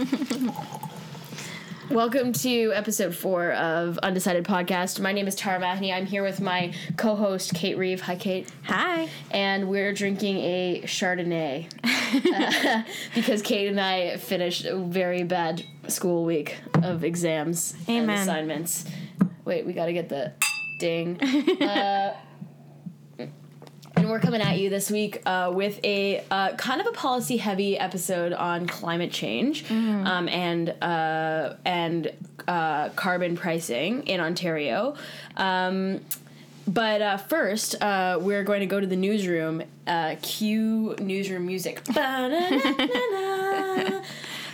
Welcome to episode four of Undecided Podcast. My name is Tara Mahoney. I'm here with my co-host Kate Reeve. Hi, Kate. Hi. And we're drinking a Chardonnay uh, because Kate and I finished a very bad school week of exams and assignments. Wait, we got to get the ding. Uh, we're coming at you this week uh, with a uh, kind of a policy heavy episode on climate change um, and uh, and uh, carbon pricing in Ontario. Um, but uh, first, uh, we're going to go to the newsroom. Uh, cue newsroom music.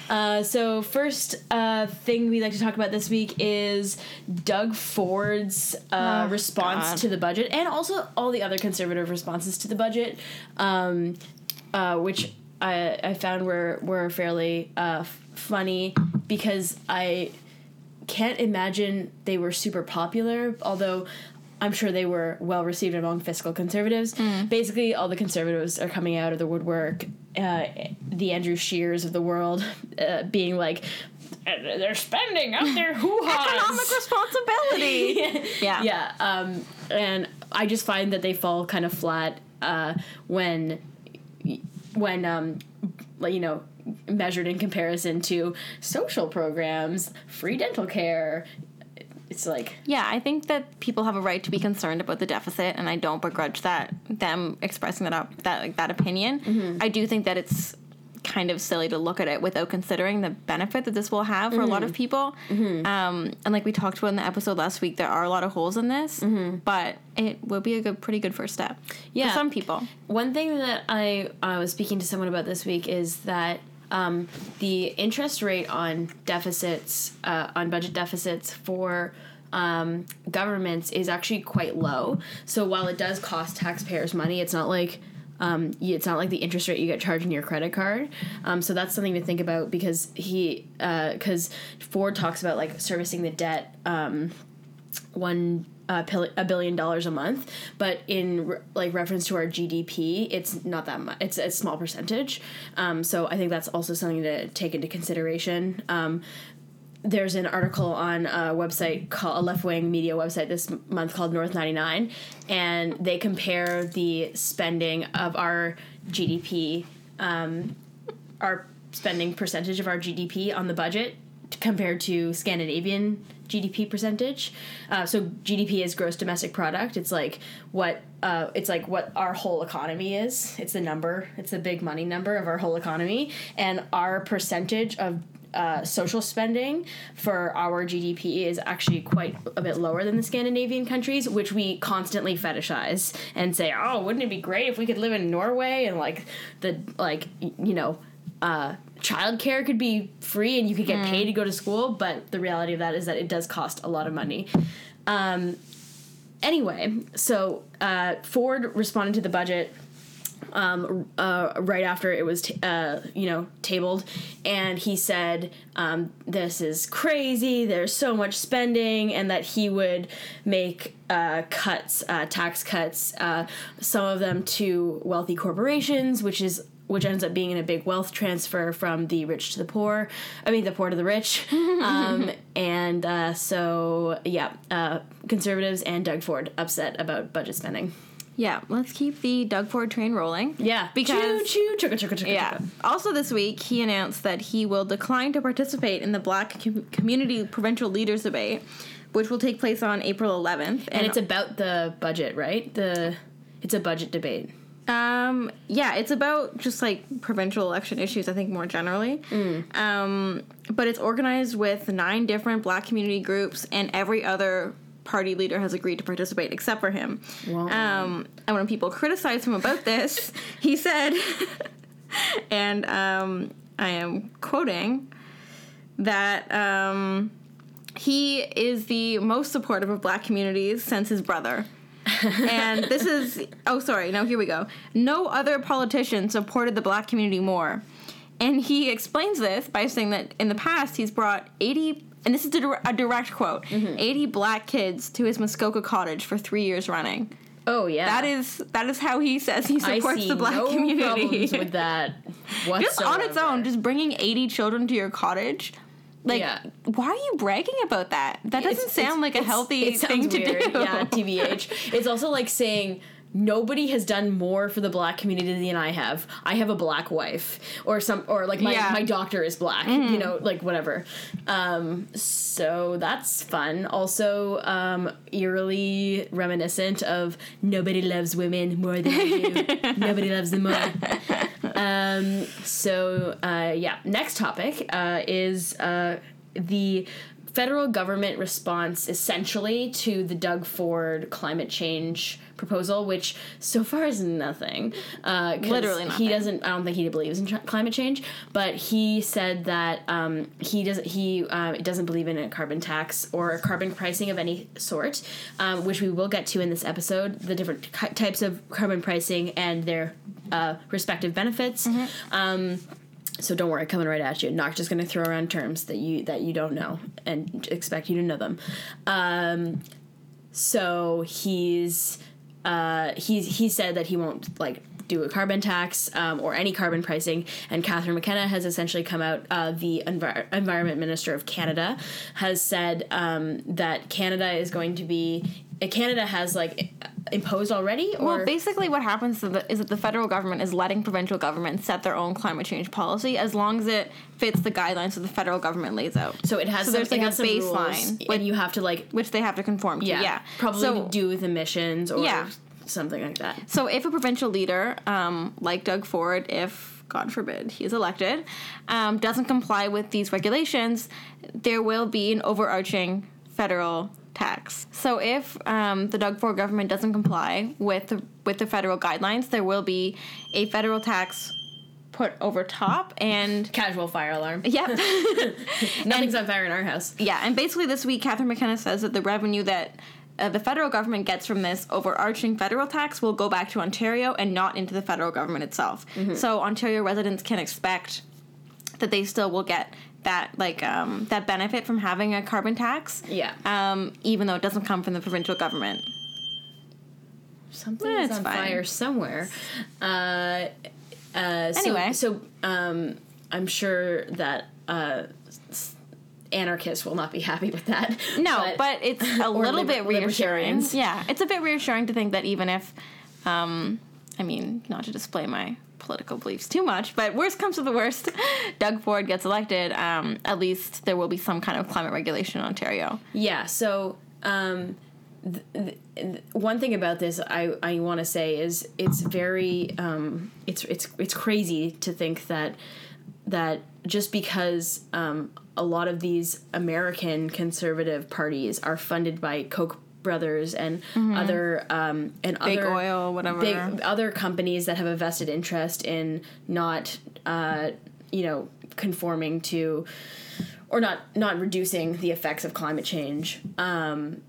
Uh, so first uh, thing we like to talk about this week is Doug Ford's uh, Oh, response God. to the budget, and also all the other conservative responses to the budget, um, uh, which I, I found were were fairly uh, f- funny because I can't imagine they were super popular, although I'm sure they were well received among fiscal conservatives. Basically, all the conservatives are coming out of the woodwork. Uh, the Andrew Scheers of the world uh, being like, "Uh, they're spending out their hoo Economic responsibility. yeah. yeah, um, and I just find that they fall kind of flat uh, when when um, you know measured in comparison to social programs, free dental care. It's like Yeah, I think that people have a right to be concerned about the deficit, and I don't begrudge that them expressing that up that like that opinion. Mm-hmm. I do think that it's kind of silly to look at it without considering the benefit that this will have for a lot of mm-hmm. people. Mm-hmm. Um, and like we talked about in the episode last week, there are a lot of holes in this, but it will be a good, pretty good first step. Yeah. for some people. One thing that I I was speaking to someone about this week is that um, the interest rate on deficits uh, on budget deficits for um, governments is actually quite low. So while it does cost taxpayers money, it's not like um, it's not like the interest rate you get charged in your credit card. Um, so that's something to think about because he because Ford talks about like servicing the debt. Um, one uh, pil- a billion dollars a month, but in re- like reference to our GDP, it's not that much. It's a small percentage. Um, so I think that's also something to take into consideration. Um, there's an article on a website called a left wing media website this month called North 99, and they compare the spending of our GDP, um, our spending percentage of our GDP on the budget compared to Scandinavian GDP percentage. Uh, so GDP is gross domestic product. It's like what uh, it's like what our whole economy is. It's the number. It's the big money number of our whole economy, and our percentage of uh, social spending for our GDP is actually quite a bit lower than the Scandinavian countries, which we constantly fetishize and say, "Oh, wouldn't it be great if we could live in Norway and like the like you know." Uh, childcare could be free and you could get paid to go to school, but the reality of that is that it does cost a lot of money. Um, anyway, so uh, Ford responded to the budget um, uh, right after it was, t- uh, you know, tabled, and he said, um, "This is crazy. There's so much spending, and that he would make uh, cuts, uh, tax cuts, uh, some of them to wealthy corporations, which is." Which ends up being in a big wealth transfer from the rich to the poor. I mean, the poor to the rich. um, and uh, so, yeah, uh, conservatives and Doug Ford upset about budget spending. Yeah, let's keep the Doug Ford train rolling. Yeah, Because- choo choo chugga chugga chugga. Yeah. Also, this week, he announced that he will decline to participate in the Black com- Community Provincial Leaders Debate, which will take place on April 11th. and it's about the budget, right? The it's a budget debate. Um, yeah, it's about just like provincial election issues, I think, more generally. Um, but it's organized with nine different Black community groups, and every other party leader has agreed to participate except for him. Wow. Um, and when people criticize him about this, he said, and um, I am quoting, that um, he is the most supportive of black communities since his brother. And this is, oh, sorry, no, here we go. No other politician supported the black community more. And he explains this by saying that in the past he's brought 80 and this is a, a direct quote Mm-hmm. 80 black kids to his Muskoka cottage for three years running. Oh yeah. That is that is how he says he supports the black no community. problems with that. Whatsoever. just on its own, just bringing 80 children to your cottage. Like, Yeah. why are you bragging about that? That doesn't It's- sound it's- like a healthy thing to weird. do. Yeah, TBH. It's also like saying nobody has done more for the black community than I have. I have a black wife, or some, or like my Yeah. Mm-hmm. my doctor is black. You know, like whatever. Um, so that's fun. Also, um, eerily reminiscent of nobody loves women more than I do. nobody loves them more. Um, so uh, yeah, next topic uh, is uh, the federal government response essentially to the Doug Ford climate change proposal, which so far is nothing. Uh, Literally He doesn't. I don't think he believes in climate change, but he said that um, he doesn't. He uh, doesn't believe in a carbon tax or a carbon pricing of any sort, um, which we will get to in this episode. The different types of carbon pricing and their uh, respective benefits. Um, so don't worry, coming right at you. Not just going to throw around terms that you that you don't know and expect you to know them. Um, so he's uh, he's he said that he won't like do a carbon tax um, or any carbon pricing. And Catherine McKenna has essentially come out. Uh, the Envir- Environment Minister of Canada has said um, that Canada is going to be. Canada has like imposed already, or Well, basically, what happens is that the federal government is letting provincial governments set their own climate change policy as long as it fits the guidelines that the federal government lays out. so it has so some, there's like a some rules, baseline, and you have to like which they have to conform to. yeah, Yeah, probably So, do with emissions or Yeah. something like that. So if a provincial leader, um, like Doug Ford, if God forbid he is elected, um, doesn't comply with these regulations, there will be an overarching federal tax. So if um, the Doug Ford government doesn't comply with the, with the federal guidelines, there will be a federal tax put over top and. Casual fire alarm. Yep. Nothing's on fire in our house. Yeah, and basically this week, Catherine McKenna says that the revenue that uh, the federal government gets from this overarching federal tax will go back to Ontario and not into the federal government itself. So Ontario residents can expect that they still will get that like um, that benefit from having a carbon tax. Yeah. Um, even though it doesn't come from the provincial government. Something Eh, is on fine. fire somewhere. Uh, uh, so, Anyway. so um, I'm sure that uh, anarchists will not be happy with that. No, but, it's a little liber- bit reassuring. Yeah, it's a bit reassuring to think that even if, um, I mean, not to display my political beliefs too much, but worst comes to the worst, Doug Ford gets elected, um, at least there will be some kind of climate regulation in Ontario. Yeah. So um, th- th- th- one thing about this, I, I want to say is it's very um, it's it's it's crazy to think that that just because um, a lot of these American conservative parties are funded by Koch brothers and other um, and Big other oil, whatever. big other companies that have a vested interest in not uh, you know conforming to or not not reducing the effects of climate change um,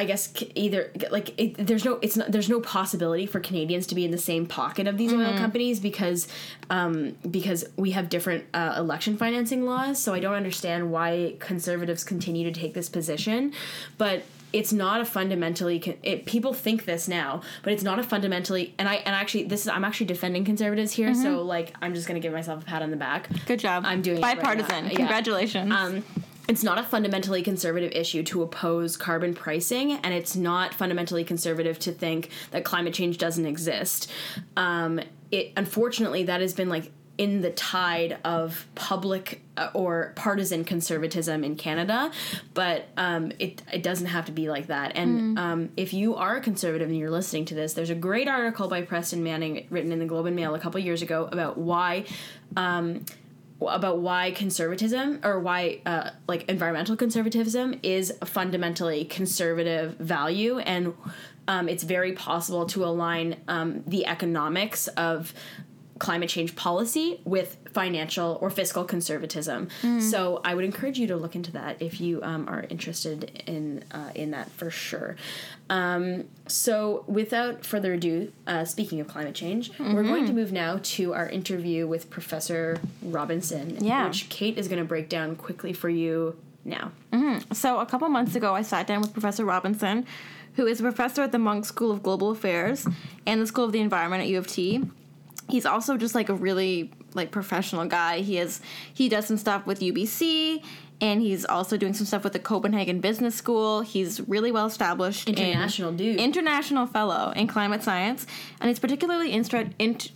I guess either like it, there's no it's not there's no possibility for Canadians to be in the same pocket of these oil companies because um, because we have different uh, election financing laws. So I don't understand why conservatives continue to take this position, but it's not a fundamentally it, people think this now, but it's not a fundamentally and I and actually this is I'm actually defending conservatives here, so like I'm just gonna give myself a pat on the back. Good job. I'm doing it right bipartisan. Yeah. Congratulations. Um, it's not a fundamentally conservative issue to oppose carbon pricing, and it's not fundamentally conservative to think that climate change doesn't exist. Um, it unfortunately that has been like in the tide of public uh, or partisan conservatism in Canada, but um, it it doesn't have to be like that. And um, if you are a conservative and you're listening to this, there's a great article by Preston Manning written in the Globe and Mail a couple years ago about why about why conservatism or why uh, like environmental conservatism is a fundamentally conservative value and um, it's very possible to align um, the economics of climate change policy with financial or fiscal conservatism. So I would encourage you to look into that if you um, are interested in uh, in that for sure. Um, so without further ado, uh, speaking of climate change, we're going to move now to our interview with Professor Robinson, Yeah. which Kate is going to break down quickly for you now. So a couple months ago, I sat down with Professor Robinson, who is a professor at the Munk School of Global Affairs and the School of the Environment at U of T. He's also just like a really like professional guy. He is he does some stuff with UBC and he's also doing some stuff with the Copenhagen Business School. He's really well established in- International dude. international fellow in climate science, and he's particularly instra- int-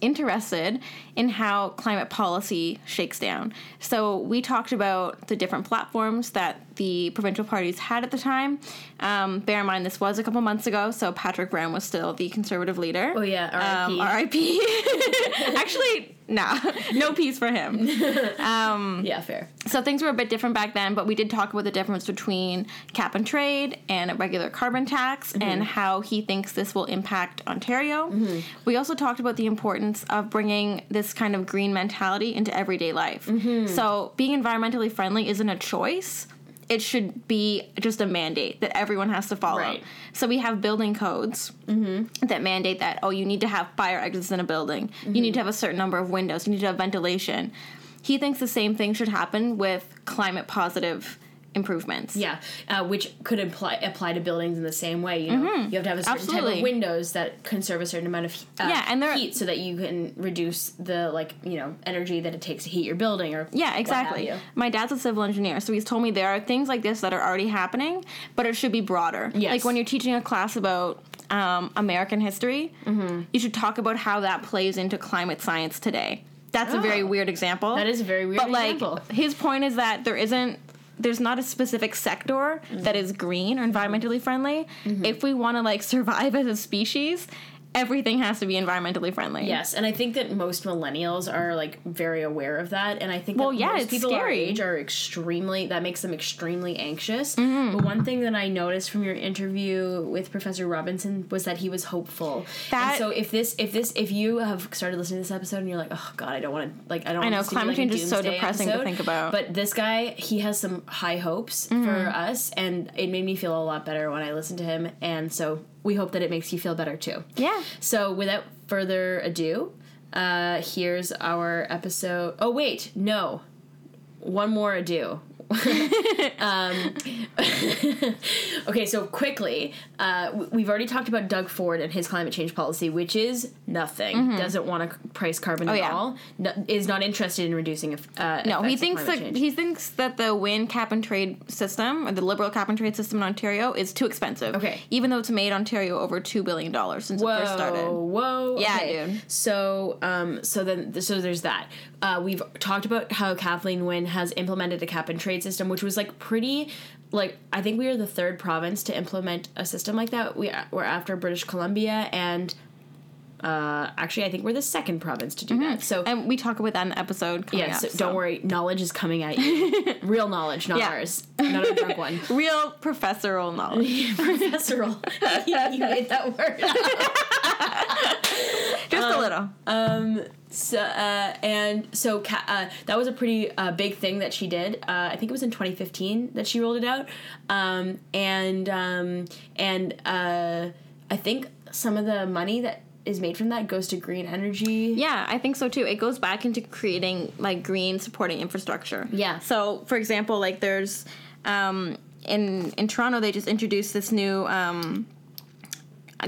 interested in how climate policy shakes down. So we talked about the different platforms that the provincial parties had at the time. Um, bear in mind, this was a couple months ago, so Patrick Brown was still the conservative leader. Oh, yeah, Um, R.I.P.. R.I.P. Actually, nah, no peace for him. Um, yeah, fair. So things were a bit different back then, but we did talk about the difference between cap and trade and a regular carbon tax mm-hmm. and how he thinks this will impact Ontario. Mm-hmm. We also talked about the importance of bringing this kind of green mentality into everyday life. Mm-hmm. So being environmentally friendly isn't a choice. It should be just a mandate that everyone has to follow. Right. So we have building codes mm-hmm. that mandate that oh you need to have fire exits in a building. You mm-hmm. need to have a certain number of windows. You need to have ventilation. He thinks the same thing should happen with climate positive improvements Yeah, uh, which could apply apply to buildings in the same way. You know, you have to have a certain type of windows that conserve a certain amount of uh, Yeah, and they're- heat, so that you can reduce the like you know energy that it takes to heat your building or yeah exactly my dad's a civil engineer so he's told me there are things like this that are already happening but it should be broader Yes. like when you're teaching a class about um, american history Mm-hmm. you should talk about how that plays into climate science today that's a very Oh. weird example That is a very weird but like his point is that there isn't there's not a specific sector Mm-hmm. that is green or environmentally friendly if we want to like survive as a species everything has to be environmentally friendly Yes, and I think that most millennials are like very aware of that, and I think Well, that yeah, most it's people our age are extremely. That makes them extremely anxious. Mm-hmm. But one thing that I noticed from your interview with Professor Robinson was that he was hopeful. That- and so if this, if this, if you have started listening to this episode and you're like, oh god, I don't want to, like, I don't. want know, this to be, climate like, change is so depressing to think about. But this guy, he has some high hopes for Mm-hmm. us, and it made me feel a lot better when I listened to him. And so we hope that it makes you feel better too. yeah So, without further ado, uh, here's our episode. Oh, wait, no. One more ado. um, okay, so quickly, uh, we've already talked about Doug Ford and his climate change policy, which is nothing. Doesn't want to price carbon at Mm-hmm. Oh, yeah. all. No, is not interested in reducing. Uh, No, he thinks that change. he thinks that the Wynne cap and trade system or the liberal cap and trade system in Ontario is too expensive. Okay. even though it's made Ontario over two billion dollars since Whoa, it first started. whoa, Yeah, okay. dude. So, um, so then, so there's that. Uh, we've talked about how Kathleen Wynne has implemented a cap and trade system, which was like pretty, like I think we are the third province to implement a system like that. We we're after British Columbia and. Uh, actually, I think we're the second province to do that. So, And we talk about that in the episode. Yes, up, so don't worry. Knowledge is coming at you. Real knowledge, not Yeah. ours. Not a drunk one. Real professorial knowledge, Professorial. you made that word. just a little. Um, so, uh, and so uh, that was a pretty uh, big thing that she did. Uh, I think it was in 2015 that she rolled it out. Um, and um, and uh, I think some of the money that is made from that goes to green energy. Yeah, I think so too. It goes back into creating like green supporting infrastructure. Yeah. So, for example, like there's um, in in Toronto they just introduced this new um,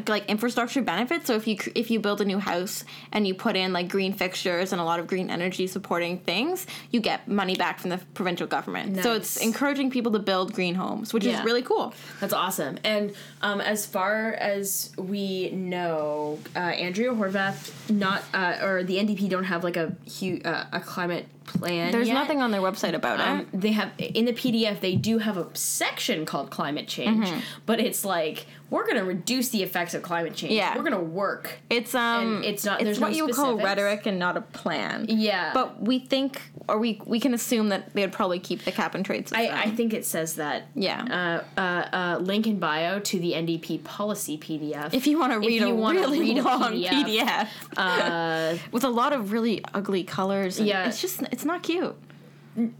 like infrastructure benefits. So if you if you build a new house and you put in like green fixtures and a lot of green energy supporting things, you get money back from the provincial government. So it's encouraging people to build green homes, which Yeah. is really cool. That's awesome. And um, as far as we know, uh, Andrea Horwath, not uh, or the NDP don't have like a huge uh, a climate plan. There's yet. nothing on their website about Um, it. they have in the PDF. They do have a section called climate change, Mm-hmm. but it's like we're going to reduce the effects of climate change. Yeah. we're going to work. It's um, and it's not- It's there's what no you would call rhetoric and not a plan. Yeah, But we think, or we we can assume that they'd probably keep the cap and trade system. I, I think it says that. Yeah. Uh, uh, uh, link in bio to the NDP policy PDF. if you want to read a really read long PDF, PDF, uh, with a lot of really ugly colors, and Yeah. it's just it's not cute.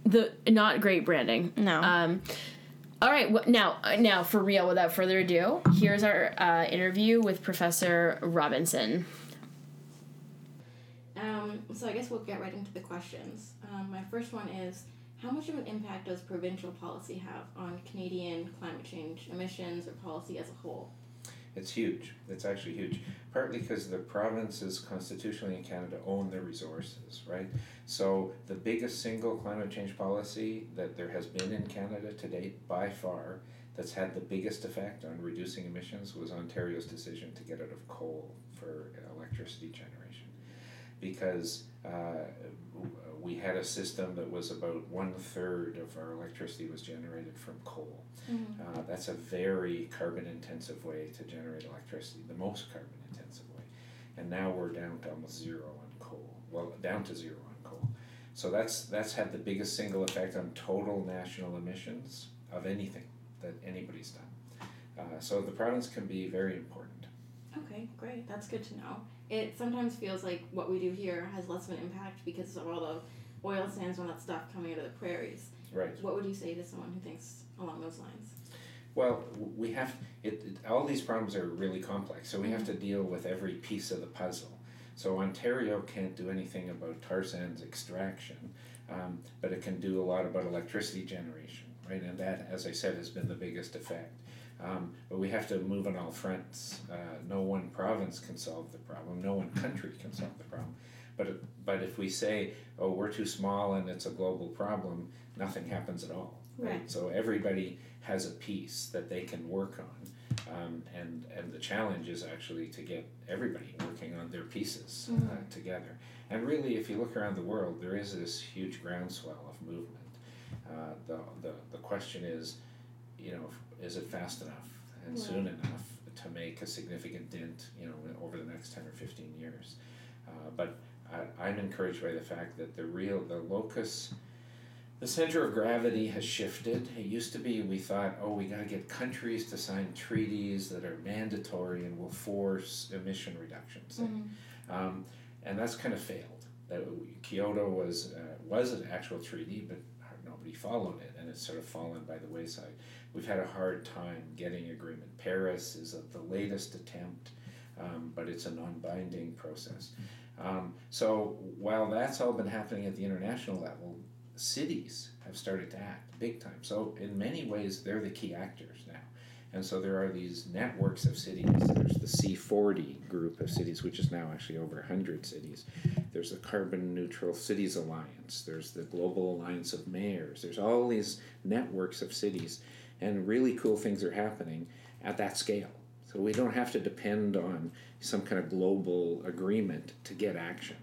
the not great branding. No. Um, all right. wh- Now, uh, now for real. Without further ado, here's our uh, interview with Professor Robinson. Um, so I guess we'll get right into the questions. Um, my first one is, how much of an impact does provincial policy have on Canadian climate change emissions or policy as a whole? It's huge. It's actually huge. Partly because the provinces constitutionally in Canada own the resources, right? So the biggest single climate change policy that there has been in Canada to date, by far, that's had the biggest effect on reducing emissions was Ontario's decision to get out of coal for electricity generation. Because uh, we had a system that was about one third of our electricity was generated from coal. Uh, that's a very carbon intensive way to generate electricity, the most carbon intensive way. And now we're down to almost zero on coal. Well, down to zero on coal. So that's that's had the biggest single effect on total national emissions of anything that anybody's done. Uh, so the province can be very important. Okay, great. That's good to know. It sometimes feels like what we do here has less of an impact because of all the oil sands and all that stuff coming out of the prairies. Right. What would you say to someone who thinks along those lines? Well, we have it, it. All these problems are really complex, so we have to deal with every piece of the puzzle. So Ontario can't do anything about tar sands extraction, um, but it can do a lot about electricity generation, right? And that, as I said, has been the biggest effect. Um, but we have to move on all fronts. Uh, no one province can solve the problem. No one country can solve the problem. But but if we say, oh, we're too small and it's a global problem, nothing happens at all. Right. So everybody has a piece that they can work on, um, and and the challenge is actually to get everybody working on their pieces uh, together. And really, if you look around the world, there is this huge groundswell of movement. Uh, the, the the question is, you know, is it fast enough and soon enough to make a significant dent, you know, over the next ten or fifteen years? Uh, but I, I'm encouraged by the fact that the real the locus the center of gravity has shifted. It used to be we thought, oh, we got to get countries to sign treaties that are mandatory and will force emission reductions. Um, and that's kind of failed. That Kyoto was uh, was an actual treaty, but nobody followed it, it's sort of fallen by the wayside. We've had a hard time getting agreement. Paris is a, the latest attempt, um, but it's a non-binding process. Um, so while that's all been happening at the international level, cities have started to act big time. So in many ways, they're the key actors now. And so there are these networks of cities. There's the C40 group of cities, which is now actually over 100 cities. There's the Carbon Neutral Cities Alliance. There's the Global Alliance of Mayors. There's all these networks of cities, and really cool things are happening at that scale. So we don't have to depend on some kind of global agreement to get action.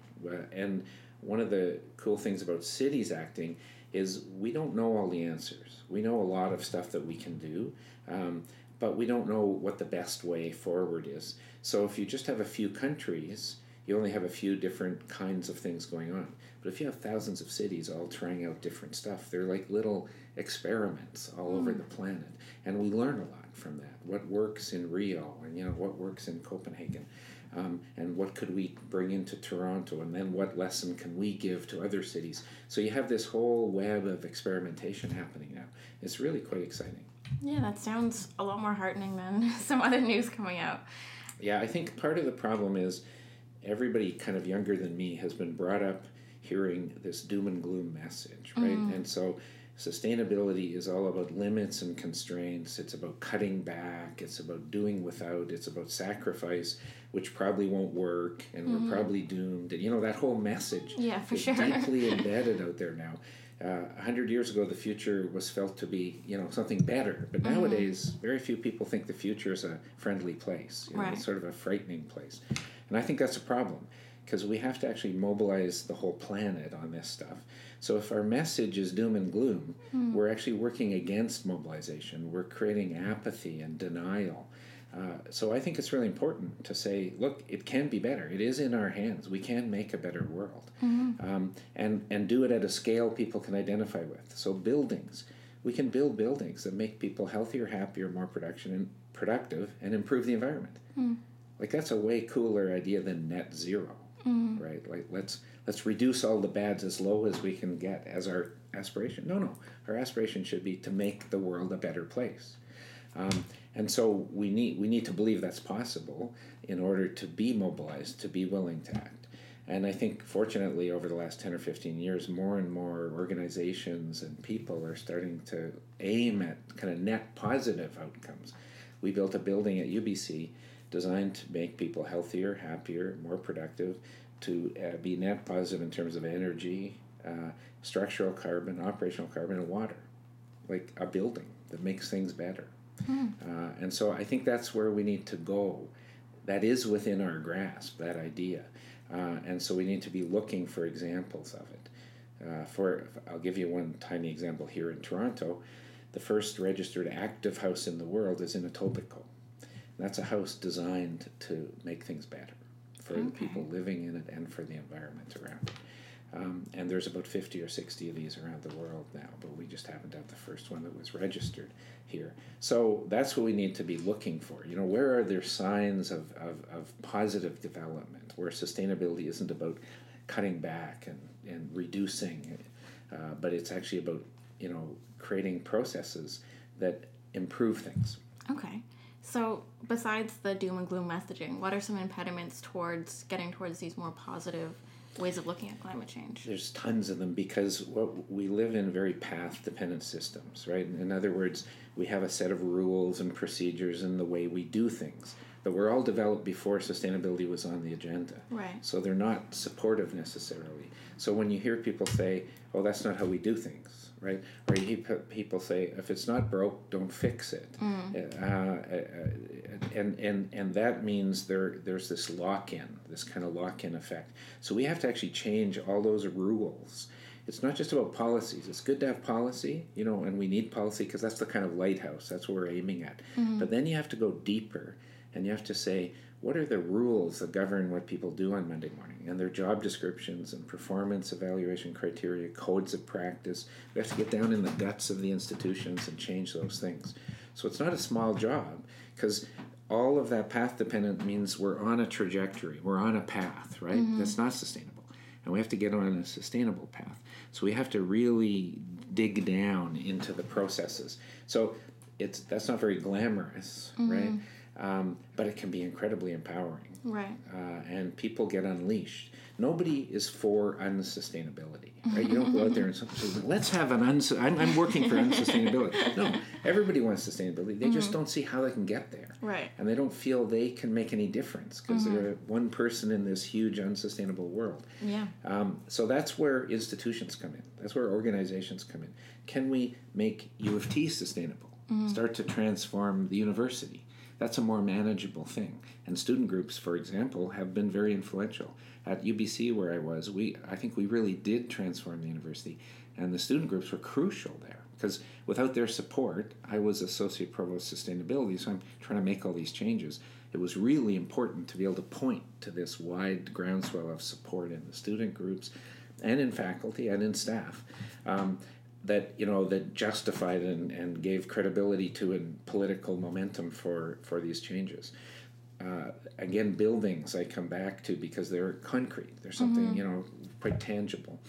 And one of the cool things about cities acting is we don't know all the answers. We know a lot of stuff that we can do, um, but we don't know what the best way forward is. So if you just have a few countries, you only have a few different kinds of things going on. But if you have thousands of cities all trying out different stuff, they're like little experiments all over the planet, and we learn a lot from that. What works in Rio, and you know what works in Copenhagen, um, and what could we bring into Toronto, and then what lesson can we give to other cities? So you have this whole web of experimentation happening now. It's really quite exciting. Yeah, that sounds a lot more heartening than some other news coming out. Yeah, I think part of the problem is everybody kind of younger than me has been brought up hearing this doom and gloom message, right? Mm-hmm. And so sustainability is all about limits and constraints. It's about cutting back. It's about doing without. It's about sacrifice, which probably won't work, and we're mm-hmm. probably doomed. And you know that whole message Yeah, for is sure. deeply embedded out there now. Uh, a hundred years ago, the future was felt to be, you know, something better. But nowadays, very few people think the future is a friendly place. You know, Right. It's sort of a frightening place, and I think that's a problem. because we have to actually mobilize the whole planet on this stuff. So if our message is doom and gloom, we're actually working against mobilization. We're creating apathy and denial. Uh, so I think it's really important to say, look, it can be better. It is in our hands. We can make a better world, um, and and do it at a scale people can identify with. So buildings, we can build buildings that make people healthier, happier, more production and productive, and improve the environment. Like that's a way cooler idea than net 0 right? Like let's let's reduce all the bads as low as we can get as our aspiration. No, no, our aspiration should be to make the world a better place. Um, and so we need we need to believe that's possible in order to be mobilized, to be willing to act. And I think, fortunately, over the last 10 or 15 years, more and more organizations and people are starting to aim at kind of net positive outcomes. We built a building at UBC designed to make people healthier, happier, more productive, to uh, be net positive in terms of energy, uh, structural carbon, operational carbon, and water. Like a building that makes things better. Uh, and so I think that's where we need to go. That is within our grasp, that idea. Uh, and so we need to be looking for examples of it. Uh, for I'll give you one tiny example here in Toronto. The first registered active house in the world is in Etobicoke. That's a house designed to make things better for the people living in it and for the environment around it. Um, and there's about 50 or 60 of these around the world now, but we just haven't had the first one that was registered here. So that's what we need to be looking for. You know, where are there signs of, of, of positive development where sustainability isn't about cutting back and, and reducing, uh, but it's actually about, you know, creating processes that improve things. Okay. So, besides the doom and gloom messaging, what are some impediments towards getting towards these more positive ways of looking at climate change? There's tons of them because what we live in very path dependent systems, right? In other words, we have a set of rules and procedures and the way we do things that were all developed before sustainability was on the agenda. Right. So they're not supportive necessarily. So when you hear people say, "Oh, that's not how we do things," right? Or pe- people say, "If it's not broke, don't fix it," uh, uh, and and and that means there there's this lock in, this kind of lock in effect. So we have to actually change all those rules. It's not just about policies. It's good to have policy, you know, and we need policy because that's the kind of lighthouse. That's what we're aiming at. But then you have to go deeper, and you have to say, what are the rules that govern what people do on Monday morning and their job descriptions and performance evaluation criteria, codes of practice. We have to get down in the guts of the institutions and change those things. So it's not a small job because all of that path dependent means we're on a trajectory, we're on a path, right? Mm-hmm. That's not sustainable. And we have to get on a sustainable path. So we have to really dig down into the processes. So it's that's not very glamorous, right? Mm-hmm. Um, but it can be incredibly empowering Right. uh, and people get unleashed. Nobody is for unsustainability, right? You don't go out there and say, "Let's have an uns." I'm, I'm working for unsustainability. No, everybody wants sustainability. They just don't see how they can get there, Right. and they don't feel they can make any difference because they're one person in this huge unsustainable world. Yeah. Um, so that's where institutions come in. That's where organizations come in. Can we make U of T sustainable? Start to transform the university. That's a more manageable thing. And student groups, for example, have been very influential. At UBC, where I was, we I think we really did transform the university, and the student groups were crucial there because without their support, I was associate provost sustainability, so I'm trying to make all these changes. It was really important to be able to point to this wide groundswell of support in the student groups, and in faculty and in staff. Um, that you know that justified and, and gave credibility to and political momentum for for these changes. Uh, again, buildings I come back to because they're concrete. They're something you know quite tangible.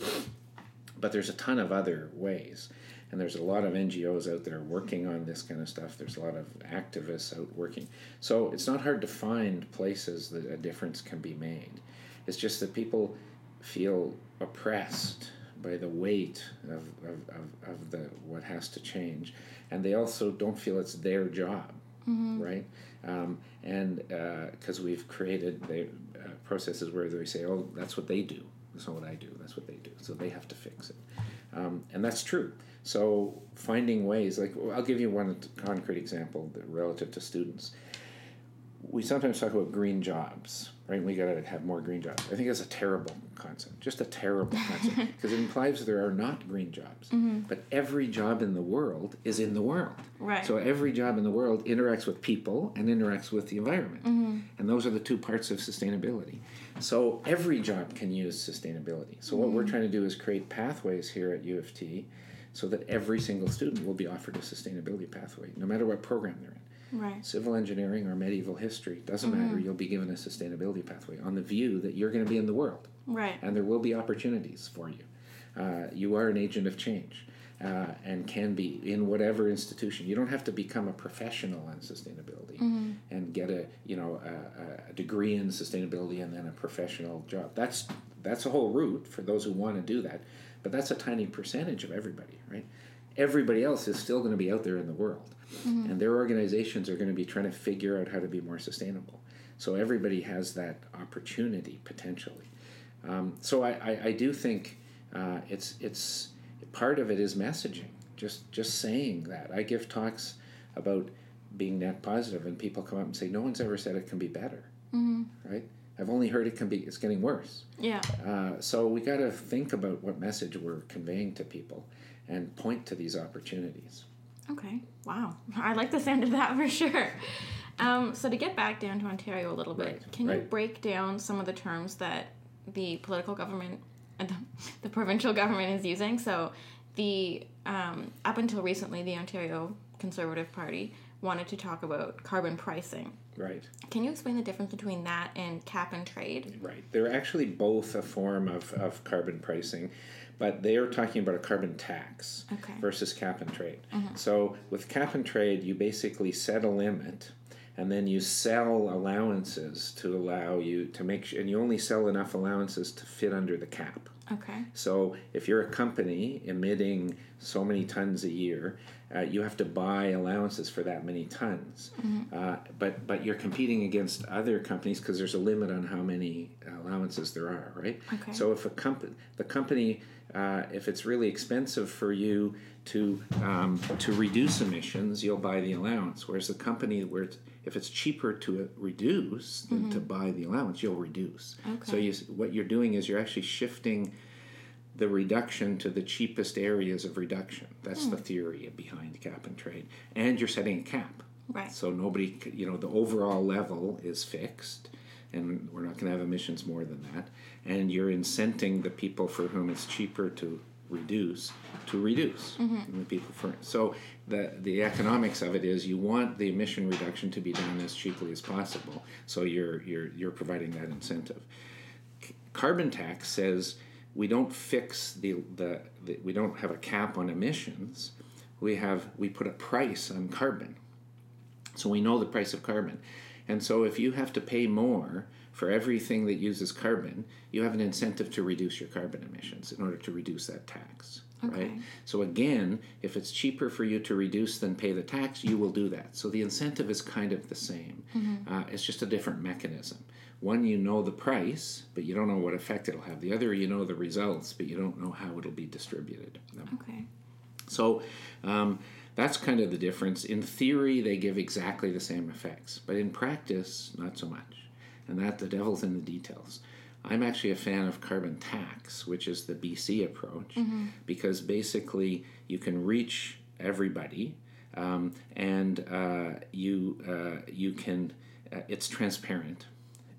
But there's a ton of other ways, and there's a lot of NGOs out there working on this kind of stuff. There's a lot of activists out working. So it's not hard to find places that a difference can be made. It's just that people feel oppressed by the weight of, of, of, of the what has to change, and they also don't feel it's their job, right? Um, and because we've created the uh, processes where they say, "Oh, that's what they do. That's not what I do. That's what they do." So they have to fix it, um, and that's true. So finding ways, like I'll give you one concrete example that- relative to students we sometimes talk about green jobs, right? We got to have more green jobs. I think that's a terrible concept, just a terrible concept, because it implies there are not green jobs. Mm-hmm. But every job in the world is in the world. Right. So every job in the world interacts with people and interacts with the environment. Mm-hmm. And those are the two parts of sustainability. So every job can use sustainability. So what we're mm-hmm. trying to do is create pathways here at U of T so that every single student will be offered a sustainability pathway, no matter what program they're in Right. civil engineering or medieval history doesn't Mm-hmm. matter you'll be given a sustainability pathway on the view that you're going to be in the world Right. and there will be opportunities for you uh, you are an agent of change uh, and can be in whatever institution you don't have to become a professional on sustainability Mm-hmm. and get a you know a, a degree in sustainability and then a professional job that's that's a whole route for those who want to do that but that's a tiny percentage of everybody right everybody else is still going to be out there in the world and their organizations are going to be trying to figure out how to be more sustainable. So everybody has that opportunity potentially. Um, so I, I, I do think uh, it's it's part of it is messaging. Just just saying that. I give talks about being net positive and people come up and say no one's ever said it can be better. Right? I've only heard it can be it's getting worse. Yeah. uh, so we got to think about what message we're conveying to people and point to these opportunities Okay. Wow. I like the sound of that for sure. Um, so to get back down to Ontario a little bit, Right, can you break down some of the terms that the political government and the, the provincial government is using? So the um, up until recently, the Ontario Conservative Party wanted to talk about carbon pricing. right Can you explain the difference between that and cap and trade? Right. They're actually both a form of, of carbon pricing, but they are talking about a carbon tax Okay. versus cap and trade. So with cap and trade, you basically set a limit and then you sell allowances to allow you to make sure, and you only sell enough allowances to fit under the cap. Okay. So if you're a company emitting so many tons a year, uh, you have to buy allowances for that many tons. Uh, but but you're competing against other companies because there's a limit on how many allowances there are, right? Okay. So if a company, the company, uh, if it's really expensive for you to um, to reduce emissions, you'll buy the allowance. Whereas the company where it's, if it's cheaper to reduce than to buy the allowance, you'll reduce. So Okay. you, what you're doing is you're actually shifting the reduction to the cheapest areas of reduction. That's the theory behind cap and trade. And you're setting a cap. Right. So nobody, you know, the overall level is fixed, and we're not going to have emissions more than that. And you're incenting the people for whom it's cheaper to reduce to reduce. Mm-hmm. And the people for so the the economics of it is you want the emission reduction to be done as cheaply as possible. So you're you're you're providing that incentive carbon tax says we don't fix the, the, the we don't have a cap on emissions we have we put a price on carbon so we know the price of carbon and so if you have to pay more for everything that uses carbon you have an incentive to reduce your carbon emissions in order to reduce that tax right? So again if it's cheaper for you to reduce than pay the tax you will do that. So the incentive is kind of the same. Uh, it's just a different mechanism. One you know the price but you don't know what effect it'll have. The other you know the results but you don't know how it'll be distributed. Okay. so um, that's kind of the difference. In theory, they give exactly the same effects, but in practice, not so much. And that the devil's in the details. I'm actually a fan of carbon tax, which is the BC approach, because basically you can reach everybody, um, and uh, you uh, you can. Uh, it's transparent,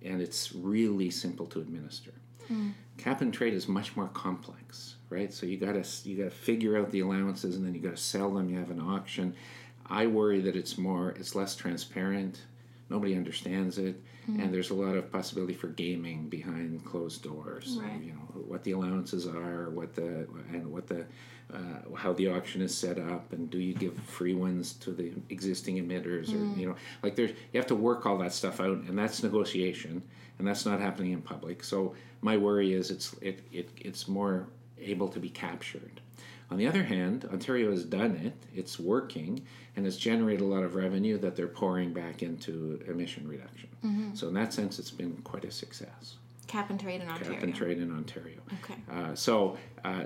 and it's really simple to administer. Cap and trade is much more complex, right? So you gotta you gotta figure out the allowances, and then you gotta sell them. You have an auction. I worry that it's more it's less transparent. Nobody understands it, and there's a lot of possibility for gaming behind closed doors. Right. You know what the allowances are, what the and what the uh, how the auction is set up, and do you give free ones to the existing emitters, or you know, like there's you have to work all that stuff out, and that's negotiation, and that's not happening in public. So my worry is it's it, it it's more able to be captured. On the other hand, Ontario has done it, it's working, and it's generated a lot of revenue that they're pouring back into emission reduction. So, in that sense, it's been quite a success. Cap and trade in Ontario. Cap and trade in Ontario. Okay. Uh, so, uh,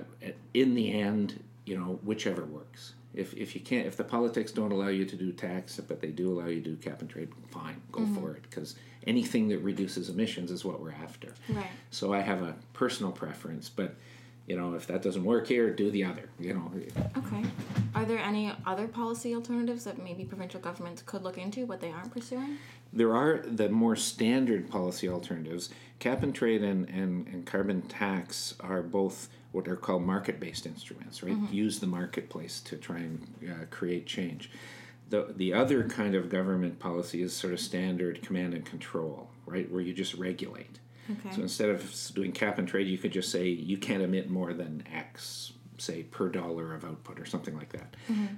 in the end, you know, whichever works. if, if you can't if the politics don't allow you to do tax but they do allow you to do cap and trade fine go for it because anything that reduces emissions is what we're after Right. so i have a personal preference but you know if that doesn't work here do the other you know Okay. Are there any other policy alternatives that maybe provincial governments could look into but they aren't pursuing? there are the more standard policy alternatives. Cap and trade and, and, and carbon tax are both what are called market based instruments, right? Use the marketplace to try and uh, create change. The, the other kind of government policy is sort of standard command and control, right? Where you just regulate. Okay. So instead of doing cap and trade, you could just say you can't emit more than X, say per dollar of output or something like that.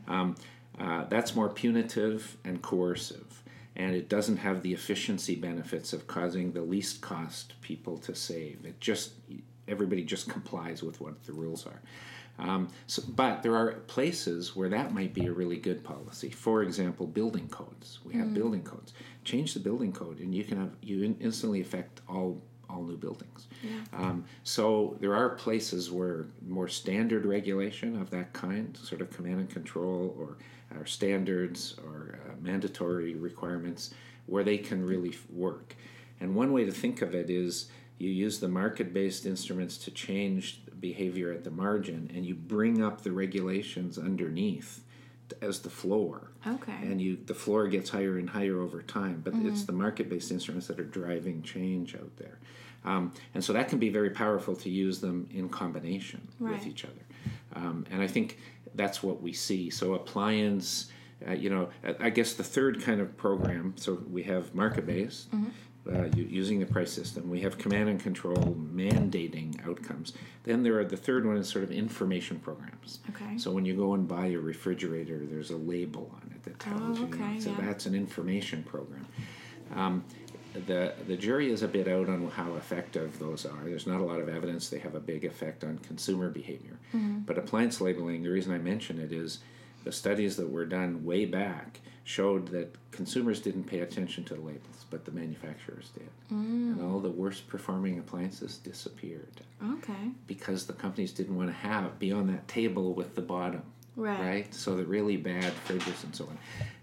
Um, uh, that's more punitive and coercive, and it doesn't have the efficiency benefits of causing the least cost people to save. It just everybody just complies with what the rules are. Um, so, but there are places where that might be a really good policy. For example, building codes. We have building codes. Change the building code, and you can have you instantly affect all all new buildings. Um, so there are places where more standard regulation of that kind, sort of command and control, or, or standards, or uh, mandatory requirements, where they can really f- work. And one way to think of it is you use the market-based instruments to change behavior at the margin, and you bring up the regulations underneath as the floor Okay. and you the floor gets higher and higher over time but it's the market-based instruments that are driving change out there um, and so that can be very powerful to use them in combination Right. with each other um, and i think that's what we see so appliance uh, you know I- guess the third kind of program so we have market-based uh, using the price system we have command and control mandating outcomes then there are the third one is sort of information programs Okay. so when you go and buy a refrigerator, there's a label on it that tells Oh, you. you okay, so yeah. that's an information program. Um, the the jury is a bit out on how effective those are. There's not a lot of evidence they have a big effect on consumer behavior. Mm-hmm. But appliance labeling, the reason I mention it is the studies that were done way back showed that consumers didn't pay attention to the labels, but the manufacturers did. Mm. And all the worst performing appliances disappeared Okay. because the companies didn't want to have be on that table with the bottom Right. right? So the really bad fridges and so on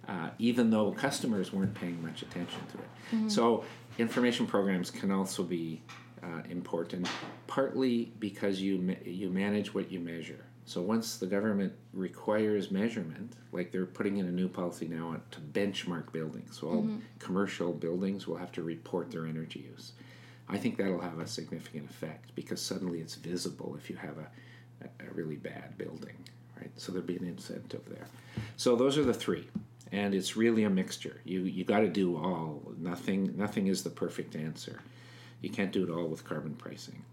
uh, even though customers weren't paying much attention to it. So information programs can also be uh, important partly because you ma- you manage what you measure. So once the government requires measurement like they're putting in a new policy now to benchmark buildings. So all commercial buildings will have to report their energy use. I think that'll have a significant effect because suddenly it's visible if you have a, a really bad building, right? So there'd be an incentive there. So those are the three, and it's really a mixture. You you got to do all. Nothing nothing is the perfect answer. You can't do it all with carbon pricing,